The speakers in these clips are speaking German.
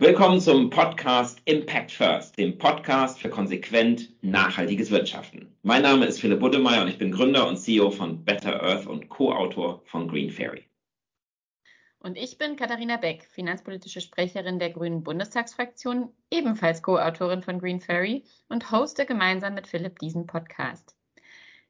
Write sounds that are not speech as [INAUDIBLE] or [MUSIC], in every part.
Willkommen zum Podcast Impact First, dem Podcast für konsequent nachhaltiges Wirtschaften. Mein Name ist Philipp Buddemeyer und ich bin Gründer und CEO von Better Earth und Co-Autor von Green Fairy. Und ich bin Katharina Beck, finanzpolitische Sprecherin der Grünen Bundestagsfraktion, ebenfalls Co-Autorin von Green Fairy und hoste gemeinsam mit Philipp diesen Podcast.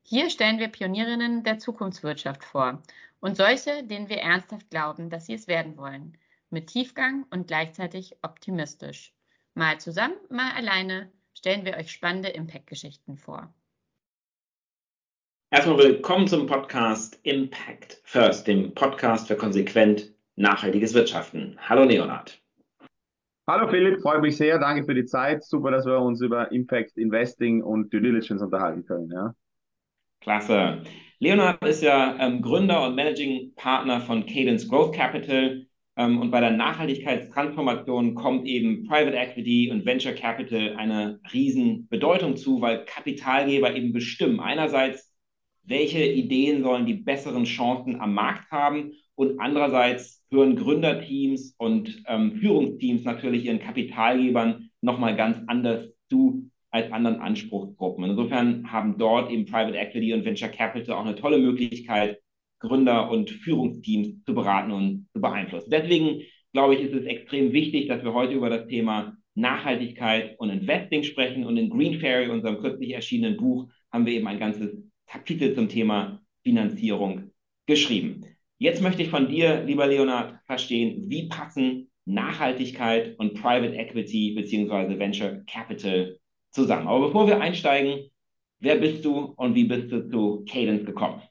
Hier stellen wir Pionierinnen der Zukunftswirtschaft vor und solche, denen wir ernsthaft glauben, dass sie es werden wollen – mit Tiefgang und gleichzeitig optimistisch. Mal zusammen, mal alleine stellen wir euch spannende Impact-Geschichten vor. Erstmal willkommen zum Podcast Impact First, dem Podcast für konsequent nachhaltiges Wirtschaften. Hallo Leonard. Hallo Philipp, freue mich sehr. Danke für die Zeit. Super, dass wir uns über Impact Investing und Due Diligence unterhalten können. Ja. Klasse. Leonard ist ja ähm, Gründer und Managing Partner von Cadence Growth Capital. Ähm, und bei der Nachhaltigkeitstransformation kommt eben Private Equity und Venture Capital eine riesen Bedeutung zu, weil Kapitalgeber eben bestimmen. Einerseits, welche Ideen sollen die besseren Chancen am Markt haben und andererseits hören Gründerteams und ähm, Führungsteams natürlich ihren Kapitalgebern nochmal ganz anders zu als anderen Anspruchsgruppen. Insofern haben dort eben Private Equity und Venture Capital auch eine tolle Möglichkeit, Gründer und Führungsteams zu beraten und zu beeinflussen. Deswegen glaube ich, ist es extrem wichtig, dass wir heute über das Thema Nachhaltigkeit und Investing sprechen. Und in Green Fairy, unserem kürzlich erschienenen Buch, haben wir eben ein ganzes Kapitel zum Thema Finanzierung geschrieben. Jetzt möchte ich von dir, lieber Leonard, verstehen, wie passen Nachhaltigkeit und Private Equity bzw. Venture Capital zusammen. Aber bevor wir einsteigen, wer bist du und wie bist du zu Cadence gekommen?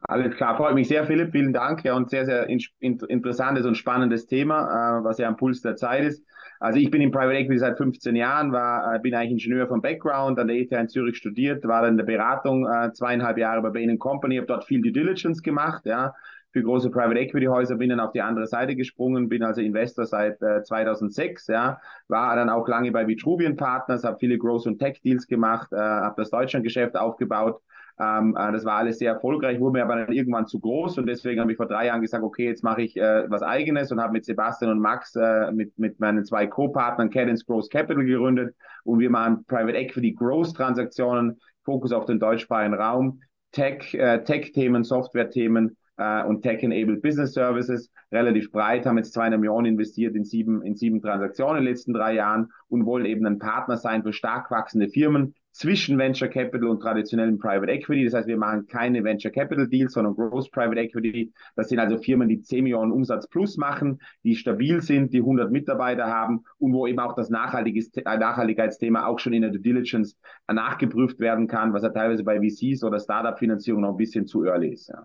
Alles klar, freut mich sehr, Philipp. Vielen Dank. Ja, und sehr, sehr in, in, interessantes und spannendes Thema, äh, was ja am Puls der Zeit ist. Also ich bin in Private Equity seit 15 Jahren, war, äh, bin eigentlich Ingenieur vom Background, an der ETH in Zürich studiert, war dann in der Beratung äh, zweieinhalb Jahre bei Bain Company, habe dort viel Due Diligence gemacht, ja, für große Private Equity Häuser, bin dann auf die andere Seite gesprungen, bin also Investor seit äh, 2006, ja, war dann auch lange bei Vitruvian Partners, habe viele Growth und Tech Deals gemacht, äh, habe das Deutschlandgeschäft aufgebaut ähm, äh, das war alles sehr erfolgreich, wurde mir aber dann irgendwann zu groß und deswegen habe ich vor drei Jahren gesagt, okay, jetzt mache ich äh, was eigenes und habe mit Sebastian und Max äh, mit, mit meinen zwei Co-Partnern Cadence Growth Capital gegründet und wir machen Private Equity Growth Transaktionen, Fokus auf den deutschsprachigen Raum, Tech, äh, Tech-Themen, Software-Themen äh, und Tech-Enabled Business Services, relativ breit, haben jetzt 200 Millionen investiert in sieben, in sieben Transaktionen in den letzten drei Jahren und wollen eben ein Partner sein für stark wachsende Firmen, zwischen Venture Capital und traditionellen Private Equity. Das heißt, wir machen keine Venture Capital Deals, sondern Growth Private Equity. Das sind also Firmen, die 10 Millionen Umsatz plus machen, die stabil sind, die 100 Mitarbeiter haben und wo eben auch das Nachhaltigkeitsthema auch schon in der Due Diligence nachgeprüft werden kann, was ja teilweise bei VCs oder Startup-Finanzierung noch ein bisschen zu early ist. Ja.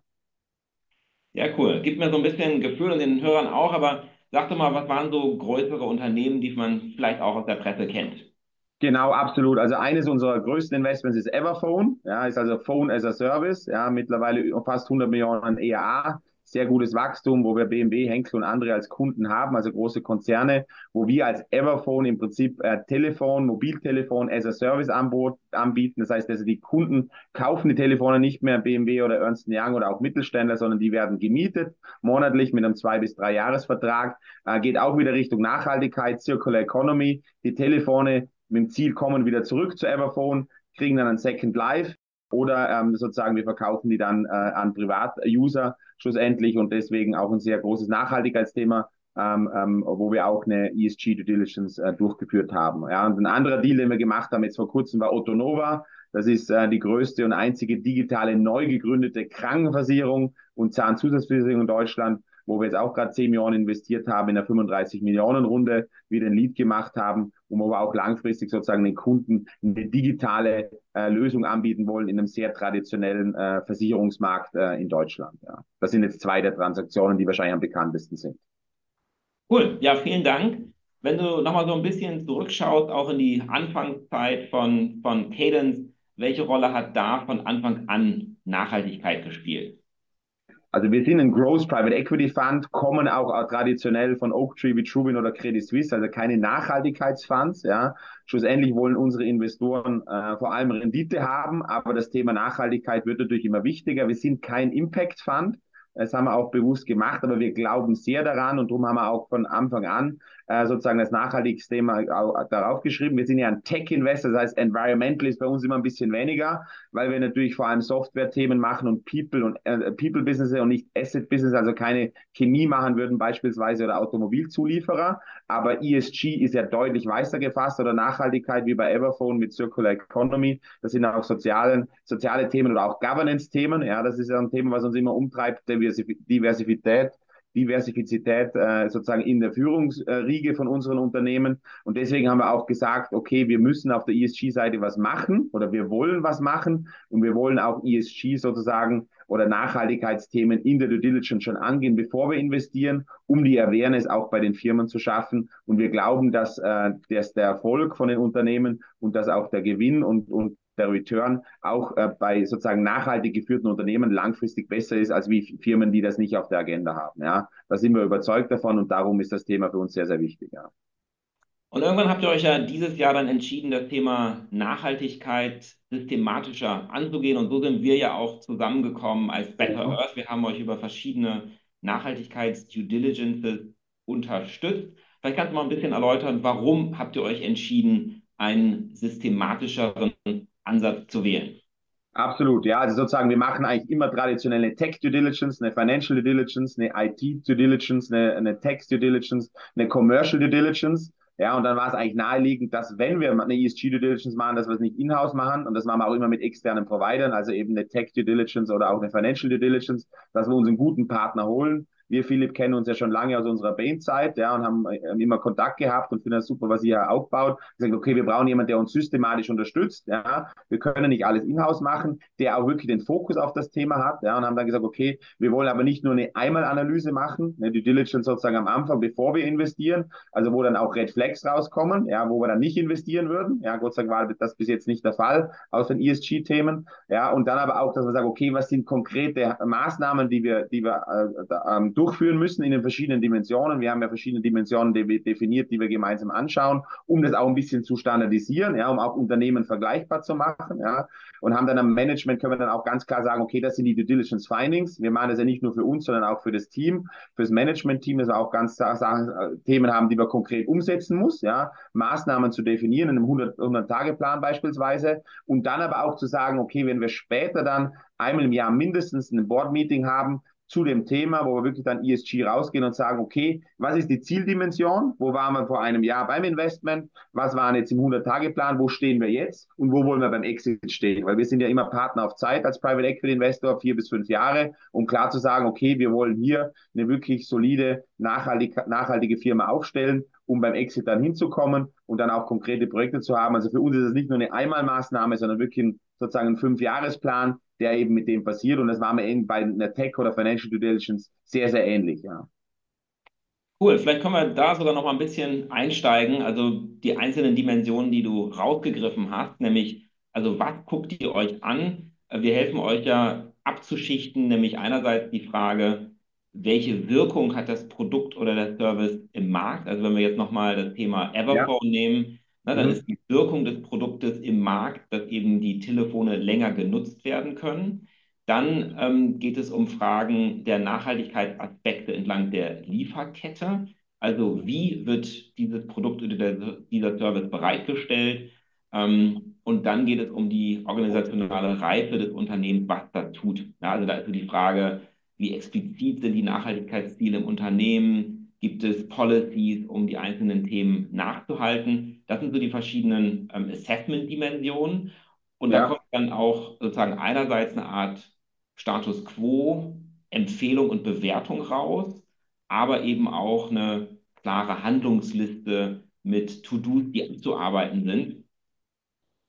ja, cool. Gibt mir so ein bisschen Gefühl und den Hörern auch, aber sag doch mal, was waren so größere Unternehmen, die man vielleicht auch aus der Presse kennt? Genau, absolut. Also eines unserer größten Investments ist Everphone. Ja, ist also Phone as a Service. Ja, mittlerweile fast 100 Millionen EAA. Sehr gutes Wachstum, wo wir BMW, Henkel und andere als Kunden haben, also große Konzerne, wo wir als Everphone im Prinzip äh, Telefon, Mobiltelefon as a Service anbieten. Das heißt also, die Kunden kaufen die Telefone nicht mehr BMW oder Ernst Young oder auch Mittelständler, sondern die werden gemietet, monatlich mit einem zwei bis drei Jahresvertrag. Äh, geht auch wieder Richtung Nachhaltigkeit, Circular Economy. Die Telefone mit dem Ziel kommen wieder zurück zu Everphone, kriegen dann ein Second Life oder ähm, sozusagen wir verkaufen die dann äh, an Privat-User schlussendlich und deswegen auch ein sehr großes Nachhaltigkeitsthema, ähm, ähm, wo wir auch eine ESG Due Diligence äh, durchgeführt haben. Ja, und ein anderer Deal, den wir gemacht haben jetzt vor kurzem, war Autonova. Das ist äh, die größte und einzige digitale neu gegründete Krankenversicherung und Zahnzusatzversicherung in Deutschland wo wir jetzt auch gerade 10 Millionen investiert haben in der 35 Millionen Runde, wir den Lead gemacht haben und wo wir auch langfristig sozusagen den Kunden eine digitale äh, Lösung anbieten wollen in einem sehr traditionellen äh, Versicherungsmarkt äh, in Deutschland. Ja. Das sind jetzt zwei der Transaktionen, die wahrscheinlich am bekanntesten sind. Cool, ja, vielen Dank. Wenn du nochmal so ein bisschen zurückschaust, auch in die Anfangszeit von, von Cadence, welche Rolle hat da von Anfang an Nachhaltigkeit gespielt? Also wir sind ein Growth Private Equity Fund, kommen auch traditionell von Oaktree, Vitruvian oder Credit Suisse, also keine Nachhaltigkeitsfunds. Ja. Schlussendlich wollen unsere Investoren äh, vor allem Rendite haben, aber das Thema Nachhaltigkeit wird natürlich immer wichtiger. Wir sind kein Impact Fund. Das haben wir auch bewusst gemacht, aber wir glauben sehr daran und darum haben wir auch von Anfang an äh, sozusagen das Nachhaltigkeitsthema darauf geschrieben. Wir sind ja ein Tech-Investor, das heißt Environmental ist bei uns immer ein bisschen weniger, weil wir natürlich vor allem Software-Themen machen und People und äh, People-Business und nicht Asset-Business, also keine Chemie machen würden beispielsweise oder Automobilzulieferer. Aber ESG ist ja deutlich weißer gefasst oder Nachhaltigkeit wie bei Everphone mit Circular Economy. Das sind auch sozialen, soziale Themen oder auch Governance-Themen. Ja, das ist ja ein Thema, was uns immer umtreibt, Diversität Diversifizität äh, sozusagen in der Führungsriege von unseren Unternehmen. Und deswegen haben wir auch gesagt, okay, wir müssen auf der ESG-Seite was machen oder wir wollen was machen und wir wollen auch ESG sozusagen oder Nachhaltigkeitsthemen in der Due Diligence schon angehen, bevor wir investieren, um die Awareness auch bei den Firmen zu schaffen. Und wir glauben, dass, äh, dass der Erfolg von den Unternehmen und dass auch der Gewinn und, und der Return auch äh, bei sozusagen nachhaltig geführten Unternehmen langfristig besser ist als wie Firmen, die das nicht auf der Agenda haben. Ja, da sind wir überzeugt davon und darum ist das Thema für uns sehr, sehr wichtig. Ja. Und irgendwann habt ihr euch ja dieses Jahr dann entschieden, das Thema Nachhaltigkeit systematischer anzugehen. Und so sind wir ja auch zusammengekommen als Better ja. Earth. Wir haben euch über verschiedene Nachhaltigkeits-Due Diligences unterstützt. Vielleicht kannst du mal ein bisschen erläutern, warum habt ihr euch entschieden, einen systematischeren Ansatz zu wählen. Absolut, ja. Also sozusagen, wir machen eigentlich immer traditionelle Tech Due Diligence, eine Financial Due Diligence, eine IT Due Diligence, eine, eine Tax Due Diligence, eine Commercial Due Diligence. Ja, und dann war es eigentlich naheliegend, dass wenn wir eine ESG Due Diligence machen, dass wir es nicht in-house machen. Und das machen wir auch immer mit externen Providern, also eben eine Tech Due Diligence oder auch eine Financial Due Diligence, dass wir uns einen guten Partner holen, wir, Philipp, kennen uns ja schon lange aus unserer Bain-Zeit, ja, und haben äh, immer Kontakt gehabt und finden das super, was ihr aufbaut. Wir sagen, okay, wir brauchen jemanden, der uns systematisch unterstützt, ja. Wir können nicht alles in-house machen, der auch wirklich den Fokus auf das Thema hat, ja, und haben dann gesagt, okay, wir wollen aber nicht nur eine Einmalanalyse machen, eine Due Diligence sozusagen am Anfang, bevor wir investieren, also wo dann auch Red Flags rauskommen, ja, wo wir dann nicht investieren würden. Ja, Gott sei Dank war das bis jetzt nicht der Fall aus den ESG-Themen, ja, und dann aber auch, dass wir sagen, okay, was sind konkrete Maßnahmen, die wir, die wir äh, ähm, durchführen müssen in den verschiedenen Dimensionen. Wir haben ja verschiedene Dimensionen de definiert, die wir gemeinsam anschauen, um das auch ein bisschen zu standardisieren, ja, um auch Unternehmen vergleichbar zu machen, ja. Und haben dann am Management können wir dann auch ganz klar sagen, okay, das sind die Due Diligence Findings. Wir machen das ja nicht nur für uns, sondern auch für das Team, fürs Management-Team, dass wir auch ganz Sachen, äh, Themen haben, die wir konkret umsetzen muss, ja. Maßnahmen zu definieren in einem 100-Tage-Plan beispielsweise und dann aber auch zu sagen, okay, wenn wir später dann einmal im Jahr mindestens ein Board-Meeting haben, zu dem Thema, wo wir wirklich dann ESG rausgehen und sagen, okay, was ist die Zieldimension? Wo waren wir vor einem Jahr beim Investment? Was waren jetzt im 100-Tage-Plan? Wo stehen wir jetzt? Und wo wollen wir beim Exit stehen? Weil wir sind ja immer Partner auf Zeit als Private Equity Investor, vier bis fünf Jahre, um klar zu sagen, okay, wir wollen hier eine wirklich solide, nachhaltige, nachhaltige Firma aufstellen, um beim Exit dann hinzukommen und dann auch konkrete Projekte zu haben. Also für uns ist es nicht nur eine Einmalmaßnahme, sondern wirklich ein, sozusagen ein Fünfjahresplan, der eben mit dem passiert. Und das war mir eben bei einer Tech oder Financial Due Diligence sehr, sehr ähnlich, ja. Cool, vielleicht können wir da sogar noch mal ein bisschen einsteigen. Also die einzelnen Dimensionen, die du rausgegriffen hast, nämlich, also was guckt ihr euch an? Wir helfen euch ja abzuschichten, nämlich einerseits die Frage, welche Wirkung hat das Produkt oder der Service im Markt? Also wenn wir jetzt nochmal das Thema Everphone ja. nehmen, na, dann mhm. ist die Wirkung des Produktes im Markt, dass eben die Telefone länger genutzt werden können. Dann ähm, geht es um Fragen der Nachhaltigkeitsaspekte entlang der Lieferkette. Also wie wird dieses Produkt oder der, dieser Service bereitgestellt? Ähm, und dann geht es um die organisationale Reife des Unternehmens, was das tut. Ja, also da ist so die Frage, wie explizit sind die Nachhaltigkeitsziele im Unternehmen? Gibt es Policies, um die einzelnen Themen nachzuhalten? Das sind so die verschiedenen ähm, Assessment-Dimensionen. Und ja. da kommt dann auch sozusagen einerseits eine Art Status quo, Empfehlung und Bewertung raus, aber eben auch eine klare Handlungsliste mit To-Dos, die abzuarbeiten sind.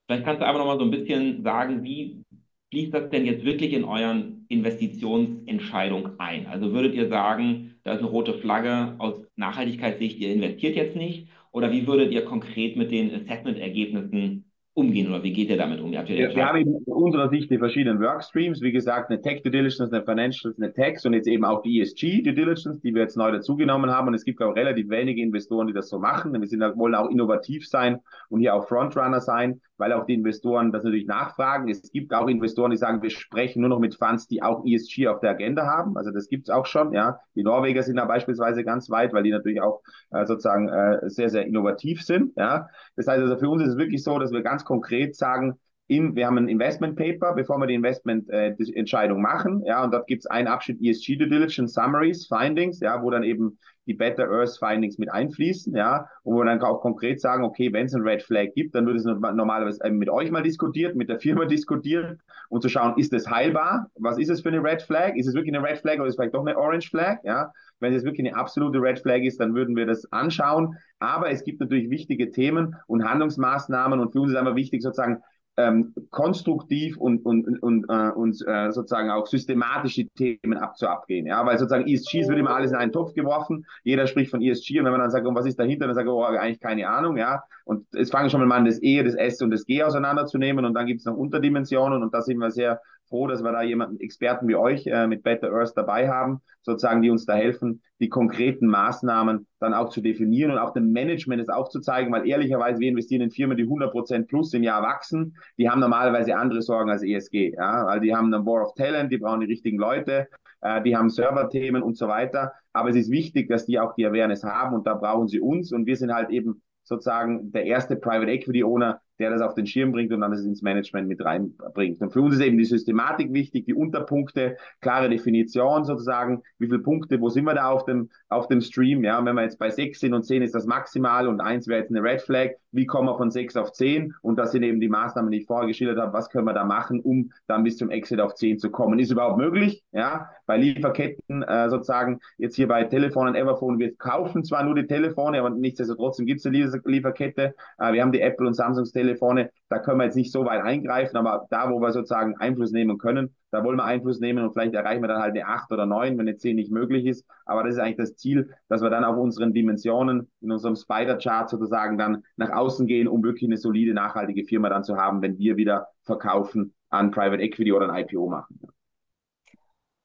Vielleicht kannst du aber noch mal so ein bisschen sagen, wie fließt das denn jetzt wirklich in euren Investitionsentscheidung ein? Also würdet ihr sagen, da ist eine rote Flagge aus Nachhaltigkeitssicht, ihr investiert jetzt nicht? Oder wie würdet ihr konkret mit den Assessment-Ergebnissen umgehen oder wie geht ihr damit um? Ihr wir, wir haben in unserer Sicht die verschiedenen Workstreams, wie gesagt, eine Tech Due Diligence, eine Financials, eine Tax und jetzt eben auch die ESG Due Diligence, die wir jetzt neu dazugenommen haben. Und es gibt auch relativ wenige Investoren, die das so machen. Wir sind, wollen auch innovativ sein und hier auch Frontrunner sein, weil auch die Investoren das natürlich nachfragen. Es gibt auch Investoren, die sagen, wir sprechen nur noch mit Funds, die auch ESG auf der Agenda haben. Also das gibt's auch schon. Ja, die Norweger sind da beispielsweise ganz weit, weil die natürlich auch äh, sozusagen äh, sehr sehr innovativ sind. Ja, das heißt also für uns ist es wirklich so, dass wir ganz konkret sagen, in, wir haben ein Investment Paper, bevor wir die Investment-Entscheidung äh, machen, ja, und dort gibt es einen Abschnitt ESG Due Diligence Summaries, Findings, ja, wo dann eben die Better Earth Findings mit einfließen, ja, und wo wir dann auch konkret sagen, okay, wenn es ein Red Flag gibt, dann wird es normalerweise mit euch mal diskutiert, mit der Firma [LAUGHS] diskutiert, um zu schauen, ist es heilbar? Was ist es für eine Red Flag? Ist es wirklich eine Red Flag oder ist es vielleicht doch eine Orange Flag? Ja, wenn es wirklich eine absolute Red Flag ist, dann würden wir das anschauen. Aber es gibt natürlich wichtige Themen und Handlungsmaßnahmen und für uns ist einfach wichtig, sozusagen ähm, konstruktiv und, und, und, äh, und äh, sozusagen auch systematisch die Themen abzuabgehen. Ja, weil sozusagen ESGs wird immer alles in einen Topf geworfen. Jeder spricht von ESG und wenn man dann sagt, oh, was ist dahinter, dann sagt er, oh, eigentlich keine Ahnung. Ja, und es fangen schon mal an, das E, das S und das G auseinanderzunehmen und dann gibt es noch Unterdimensionen und da sind wir sehr froh, dass wir da jemanden, Experten wie euch äh, mit Better Earth dabei haben, sozusagen, die uns da helfen, die konkreten Maßnahmen dann auch zu definieren und auch dem Management es aufzuzeigen, weil ehrlicherweise wir investieren in Firmen, die 100 Prozent plus im Jahr wachsen, die haben normalerweise andere Sorgen als ESG, ja, weil die haben einen War of Talent, die brauchen die richtigen Leute, äh, die haben Serverthemen und so weiter, aber es ist wichtig, dass die auch die Awareness haben und da brauchen sie uns. Und wir sind halt eben sozusagen der erste Private Equity Owner, der das auf den Schirm bringt und dann das ins Management mit reinbringt. Und für uns ist eben die Systematik wichtig, die Unterpunkte, klare Definition sozusagen, wie viele Punkte, wo sind wir da auf dem, auf dem Stream, ja, und wenn wir jetzt bei sechs sind und zehn ist das maximal und eins wäre jetzt eine Red Flag, wie kommen wir von sechs auf zehn? Und das sind eben die Maßnahmen, die ich vorher geschildert habe, was können wir da machen, um dann bis zum Exit auf zehn zu kommen. Ist überhaupt möglich, ja, bei Lieferketten äh, sozusagen, jetzt hier bei Telefon und Everphone, wir kaufen zwar nur die Telefone, aber nichtsdestotrotz gibt es eine Lieferkette, äh, wir haben die Apple und Samsungs Telefone vorne, da können wir jetzt nicht so weit eingreifen, aber da, wo wir sozusagen Einfluss nehmen können, da wollen wir Einfluss nehmen und vielleicht erreichen wir dann halt eine 8 oder 9, wenn eine 10 nicht möglich ist. Aber das ist eigentlich das Ziel, dass wir dann auf unseren Dimensionen, in unserem Spider-Chart sozusagen dann nach außen gehen, um wirklich eine solide, nachhaltige Firma dann zu haben, wenn wir wieder verkaufen an Private Equity oder ein IPO machen.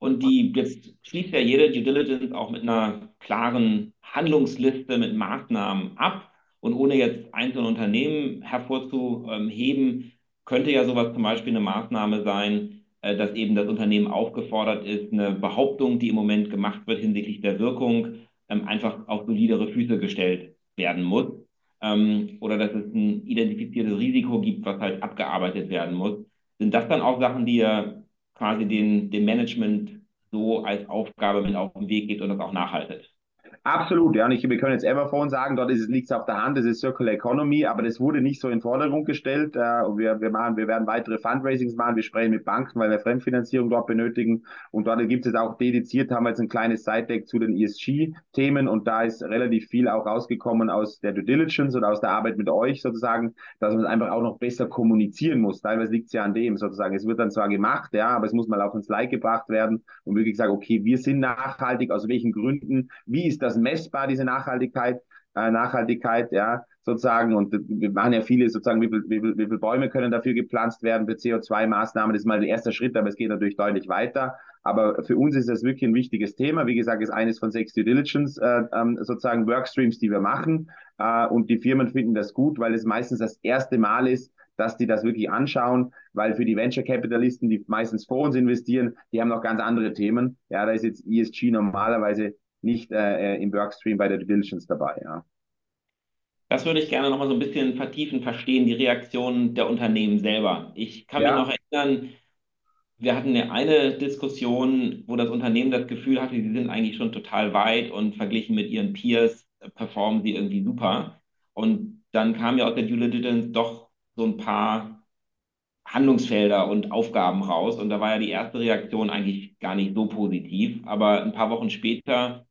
Und die, jetzt schließt ja jede Due Diligence auch mit einer klaren Handlungsliste mit Maßnahmen ab. Und ohne jetzt einzelne Unternehmen hervorzuheben, könnte ja sowas zum Beispiel eine Maßnahme sein, äh, dass eben das Unternehmen aufgefordert ist, eine Behauptung, die im Moment gemacht wird hinsichtlich der Wirkung, ähm, einfach auf solidere Füße gestellt werden muss. Ähm, oder dass es ein identifiziertes Risiko gibt, was halt abgearbeitet werden muss. Sind das dann auch Sachen, die ihr quasi den, dem Management so als Aufgabe mit auf den Weg geht und das auch nachhaltet? Absolut, ja. Und ich, wir können jetzt Everphone sagen, dort liegt es auf der Hand, das ist Circular Economy, aber das wurde nicht so in Vordergrund gestellt. Äh, und wir, wir, machen, wir werden weitere Fundraisings machen, wir sprechen mit Banken, weil wir Fremdfinanzierung dort benötigen. Und dort gibt es auch dediziert, haben wir jetzt ein kleines Side-Deck zu den ESG-Themen und da ist relativ viel auch rausgekommen aus der Due Diligence oder aus der Arbeit mit euch sozusagen, dass man es einfach auch noch besser kommunizieren muss. Teilweise liegt es ja an dem sozusagen. Es wird dann zwar gemacht, ja, aber es muss mal auf ein Slide gebracht werden und wirklich sagen, okay, wir sind nachhaltig, aus welchen Gründen, wie ist das das messbar, diese Nachhaltigkeit, äh, Nachhaltigkeit, ja, sozusagen. Und wir machen ja viele sozusagen, wie viel, wie viel, Bäume können dafür gepflanzt werden für CO2-Maßnahmen. Das ist mal der erste Schritt, aber es geht natürlich deutlich weiter. Aber für uns ist das wirklich ein wichtiges Thema. Wie gesagt, ist eines von sechs Due Diligence äh, ähm, sozusagen Workstreams, die wir machen. Äh, und die Firmen finden das gut, weil es meistens das erste Mal ist, dass die das wirklich anschauen, weil für die Venture Capitalisten, die meistens vor uns investieren, die haben noch ganz andere Themen. Ja, da ist jetzt ESG normalerweise nicht äh, im Workstream bei der Diligence dabei. Ja. Das würde ich gerne noch mal so ein bisschen vertiefen, verstehen, die Reaktion der Unternehmen selber. Ich kann ja. mich noch erinnern, wir hatten eine Diskussion, wo das Unternehmen das Gefühl hatte, sie sind eigentlich schon total weit und verglichen mit ihren Peers äh, performen sie irgendwie super. Und dann kam ja aus der Due Diligence doch so ein paar Handlungsfelder und Aufgaben raus. Und da war ja die erste Reaktion eigentlich gar nicht so positiv. Aber ein paar Wochen später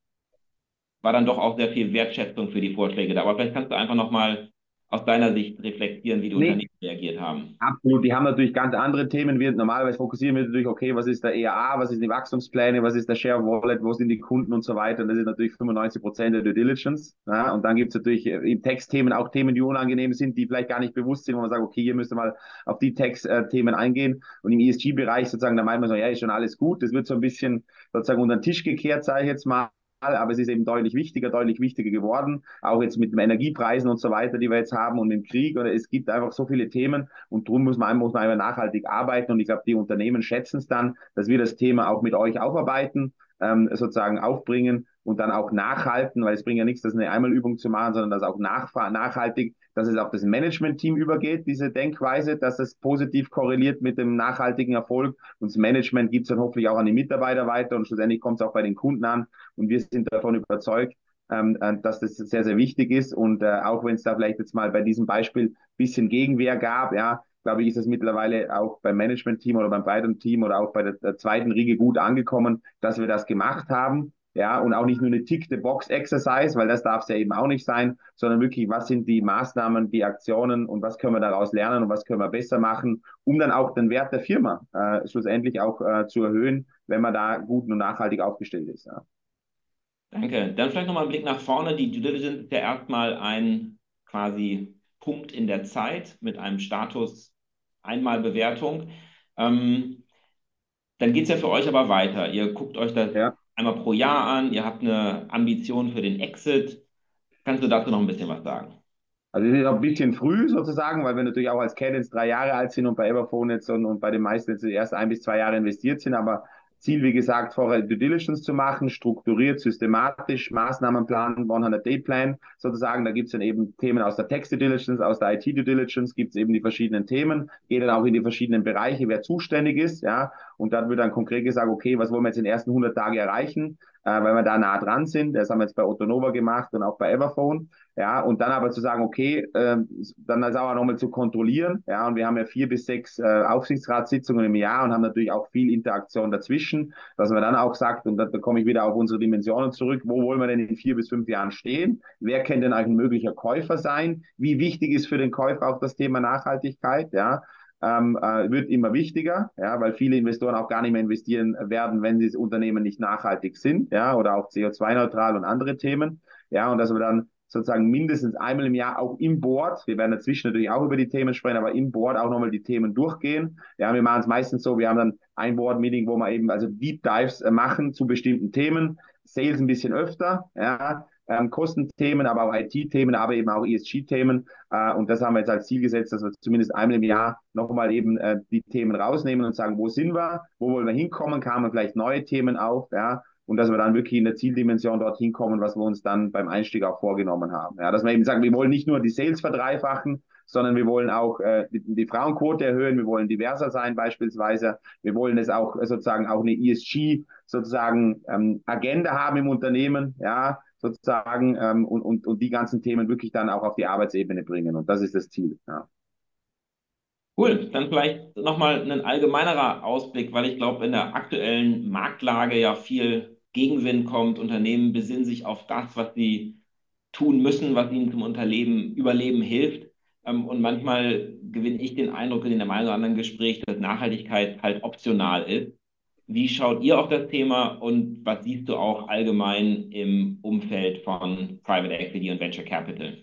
war dann doch auch sehr viel Wertschätzung für die Vorschläge da. Aber vielleicht kannst du einfach nochmal aus deiner Sicht reflektieren, wie die nee. Unternehmen reagiert haben? Absolut, die haben natürlich ganz andere Themen. Wir normalerweise fokussieren wir natürlich, okay, was ist der EAA, was sind die Wachstumspläne, was ist der Share Wallet, wo sind die Kunden und so weiter. Und das ist natürlich 95 Prozent der Due Diligence. Ja? Und dann gibt es natürlich im Textthemen auch Themen, die unangenehm sind, die vielleicht gar nicht bewusst sind, wo man sagt, okay, hier müsste mal auf die Textthemen eingehen. Und im ESG-Bereich sozusagen, da meint man so, ja, ist schon alles gut. Das wird so ein bisschen sozusagen unter den Tisch gekehrt, sage ich jetzt mal aber es ist eben deutlich wichtiger, deutlich wichtiger geworden, auch jetzt mit den Energiepreisen und so weiter, die wir jetzt haben und dem Krieg. Oder es gibt einfach so viele Themen und darum muss man, muss man einfach nachhaltig arbeiten. Und ich glaube, die Unternehmen schätzen es dann, dass wir das Thema auch mit euch aufarbeiten, ähm, sozusagen aufbringen und dann auch nachhalten, weil es bringt ja nichts, das eine Einmalübung zu machen, sondern das auch nach, nachhaltig dass es auf das Management-Team übergeht, diese Denkweise, dass es positiv korreliert mit dem nachhaltigen Erfolg. Und das Management gibt es dann hoffentlich auch an die Mitarbeiter weiter und schlussendlich kommt es auch bei den Kunden an. Und wir sind davon überzeugt, ähm, äh, dass das sehr, sehr wichtig ist. Und äh, auch wenn es da vielleicht jetzt mal bei diesem Beispiel bisschen Gegenwehr gab, ja, glaube ich, ist es mittlerweile auch beim Management-Team oder beim beiden Team oder auch bei der, der zweiten Riege gut angekommen, dass wir das gemacht haben ja, und auch nicht nur eine Tick-the-Box-Exercise, weil das darf es ja eben auch nicht sein, sondern wirklich, was sind die Maßnahmen, die Aktionen und was können wir daraus lernen und was können wir besser machen, um dann auch den Wert der Firma äh, schlussendlich auch äh, zu erhöhen, wenn man da gut und nachhaltig aufgestellt ist. Ja. Danke. Dann vielleicht nochmal ein Blick nach vorne. Die Due Diligence ist ja erstmal ein quasi Punkt in der Zeit mit einem Status Einmalbewertung. Ähm, dann geht es ja für euch aber weiter. Ihr guckt euch das ja einmal pro Jahr an, ihr habt eine Ambition für den Exit. Kannst du dazu noch ein bisschen was sagen? Also es ist auch ein bisschen früh sozusagen, weil wir natürlich auch als Cadence drei Jahre alt sind und bei Everphone jetzt und, und bei den meisten jetzt erst ein bis zwei Jahre investiert sind, aber Ziel, wie gesagt, vorher Due Diligence zu machen, strukturiert, systematisch, Maßnahmenplan, 100-Day-Plan sozusagen. Da gibt es dann eben Themen aus der Text-Due Diligence, aus der IT-Due Diligence, gibt es eben die verschiedenen Themen, geht dann auch in die verschiedenen Bereiche, wer zuständig ist, ja. Und dann wird dann konkret gesagt, okay, was wollen wir jetzt in den ersten 100 Tagen erreichen? Äh, weil wir da nah dran sind. Das haben wir jetzt bei Ottonova gemacht und auch bei Everphone. Ja, und dann aber zu sagen, okay, äh, dann das auch nochmal zu kontrollieren. Ja, und wir haben ja vier bis sechs äh, Aufsichtsratssitzungen im Jahr und haben natürlich auch viel Interaktion dazwischen, dass man dann auch sagt, und da komme ich wieder auf unsere Dimensionen zurück, wo wollen wir denn in vier bis fünf Jahren stehen? Wer könnte denn eigentlich ein möglicher Käufer sein? Wie wichtig ist für den Käufer auch das Thema Nachhaltigkeit? Ja, ähm, äh, wird immer wichtiger, ja, weil viele Investoren auch gar nicht mehr investieren werden, wenn diese Unternehmen nicht nachhaltig sind, ja, oder auch CO2-neutral und andere Themen, ja, und dass wir dann sozusagen mindestens einmal im Jahr auch im Board, wir werden dazwischen natürlich auch über die Themen sprechen, aber im Board auch nochmal die Themen durchgehen. Ja, wir machen es meistens so, wir haben dann ein Board-Meeting, wo wir eben also Deep Dives äh, machen zu bestimmten Themen, Sales ein bisschen öfter, ja, ähm, Kostenthemen, aber auch IT-Themen, aber eben auch ESG-Themen. Äh, und das haben wir jetzt als Ziel gesetzt, dass wir zumindest einmal im Jahr nochmal eben äh, die Themen rausnehmen und sagen, wo sind wir, wo wollen wir hinkommen, kamen vielleicht neue Themen auf, ja, und dass wir dann wirklich in der Zieldimension dorthin kommen, was wir uns dann beim Einstieg auch vorgenommen haben. Ja, dass wir eben sagen, wir wollen nicht nur die Sales verdreifachen, sondern wir wollen auch äh, die, die Frauenquote erhöhen, wir wollen diverser sein beispielsweise, wir wollen es auch sozusagen auch eine ESG sozusagen ähm, Agenda haben im Unternehmen, ja, sozusagen ähm, und, und, und die ganzen Themen wirklich dann auch auf die Arbeitsebene bringen. Und das ist das Ziel. Ja. Cool, dann vielleicht nochmal ein allgemeinerer Ausblick, weil ich glaube, in der aktuellen Marktlage ja viel Gegenwind kommt. Unternehmen besinnen sich auf das, was sie tun müssen, was ihnen zum Unterleben, Überleben hilft. Ähm, und manchmal gewinne ich den Eindruck in dem einen oder anderen Gespräch, dass Nachhaltigkeit halt optional ist. Wie schaut ihr auf das Thema und was siehst du auch allgemein im Umfeld von Private Equity und Venture Capital?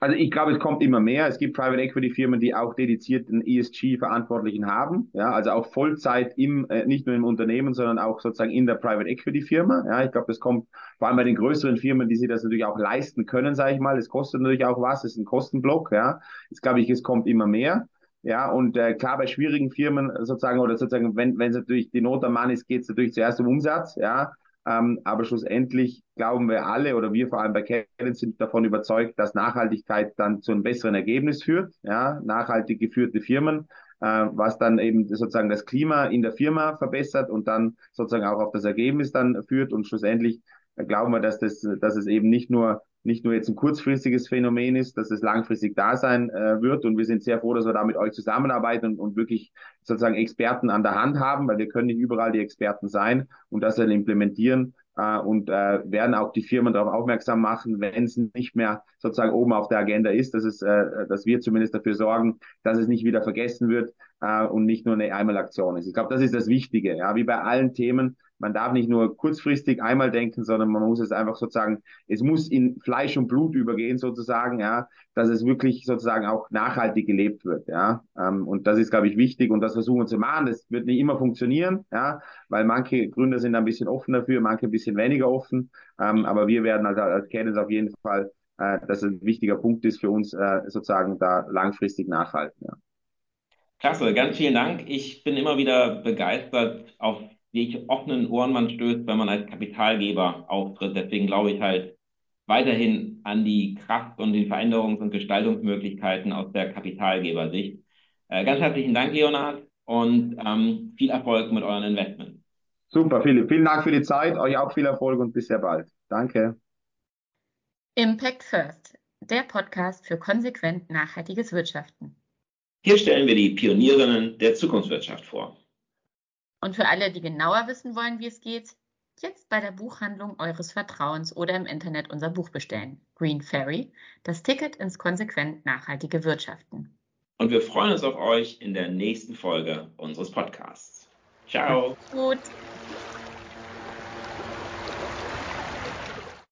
Also ich glaube, es kommt immer mehr. Es gibt Private Equity Firmen, die auch dedizierten ESG-Verantwortlichen haben. Ja, also auch Vollzeit im, äh, nicht nur im Unternehmen, sondern auch sozusagen in der Private Equity Firma. Ja, ich glaube, das kommt vor allem bei den größeren Firmen, die sich das natürlich auch leisten können, sage ich mal. Es kostet natürlich auch was. Es ist ein Kostenblock. Ja, jetzt glaube ich, es kommt immer mehr. Ja, und äh, klar, bei schwierigen Firmen sozusagen, oder sozusagen, wenn es natürlich die Not am Mann ist, geht es natürlich zuerst um Umsatz, ja. Ähm, aber schlussendlich glauben wir alle oder wir vor allem bei Kellen sind davon überzeugt, dass Nachhaltigkeit dann zu einem besseren Ergebnis führt, ja, nachhaltig geführte Firmen, äh, was dann eben sozusagen das Klima in der Firma verbessert und dann sozusagen auch auf das Ergebnis dann führt und schlussendlich glauben wir, dass das, dass es eben nicht nur nicht nur jetzt ein kurzfristiges Phänomen ist, dass es langfristig da sein äh, wird. Und wir sind sehr froh, dass wir da mit euch zusammenarbeiten und, und wirklich sozusagen Experten an der Hand haben, weil wir können nicht überall die Experten sein und das dann implementieren, äh, und äh, werden auch die Firmen darauf aufmerksam machen, wenn es nicht mehr sozusagen oben auf der Agenda ist, dass, es, äh, dass wir zumindest dafür sorgen, dass es nicht wieder vergessen wird äh, und nicht nur eine Einmalaktion ist. Ich glaube, das ist das Wichtige. Ja, wie bei allen Themen, man darf nicht nur kurzfristig einmal denken, sondern man muss es einfach sozusagen, es muss in Fleisch und Blut übergehen sozusagen, ja, dass es wirklich sozusagen auch nachhaltig gelebt wird, ja. Ähm, und das ist, glaube ich, wichtig und das versuchen wir zu machen. Das wird nicht immer funktionieren, ja, weil manche Gründer sind ein bisschen offen dafür, manche ein bisschen weniger offen. Ähm, aber wir werden also als Cadence auf jeden Fall, äh, dass es ein wichtiger Punkt ist für uns, äh, sozusagen da langfristig nachhalten, ja. Klasse, ganz vielen Dank. Ich bin immer wieder begeistert, auf welche offenen Ohren man stößt, wenn man als Kapitalgeber auftritt. Deswegen glaube ich halt weiterhin an die Kraft und die Veränderungs- und Gestaltungsmöglichkeiten aus der Kapitalgebersicht. Äh, ganz herzlichen Dank, Leonhard, und ähm, viel Erfolg mit euren Investments. Super, Philipp. Vielen Dank für die Zeit. Euch auch viel Erfolg und bis sehr bald. Danke. Impact First, der Podcast für konsequent nachhaltiges Wirtschaften. Hier stellen wir die Pionierinnen der Zukunftswirtschaft vor. Und für alle, die genauer wissen wollen, wie es geht, jetzt bei der Buchhandlung eures Vertrauens oder im Internet unser Buch bestellen. Green Ferry, das Ticket ins konsequent nachhaltige Wirtschaften. Und wir freuen uns auf euch in der nächsten Folge unseres Podcasts. Ciao. Gut.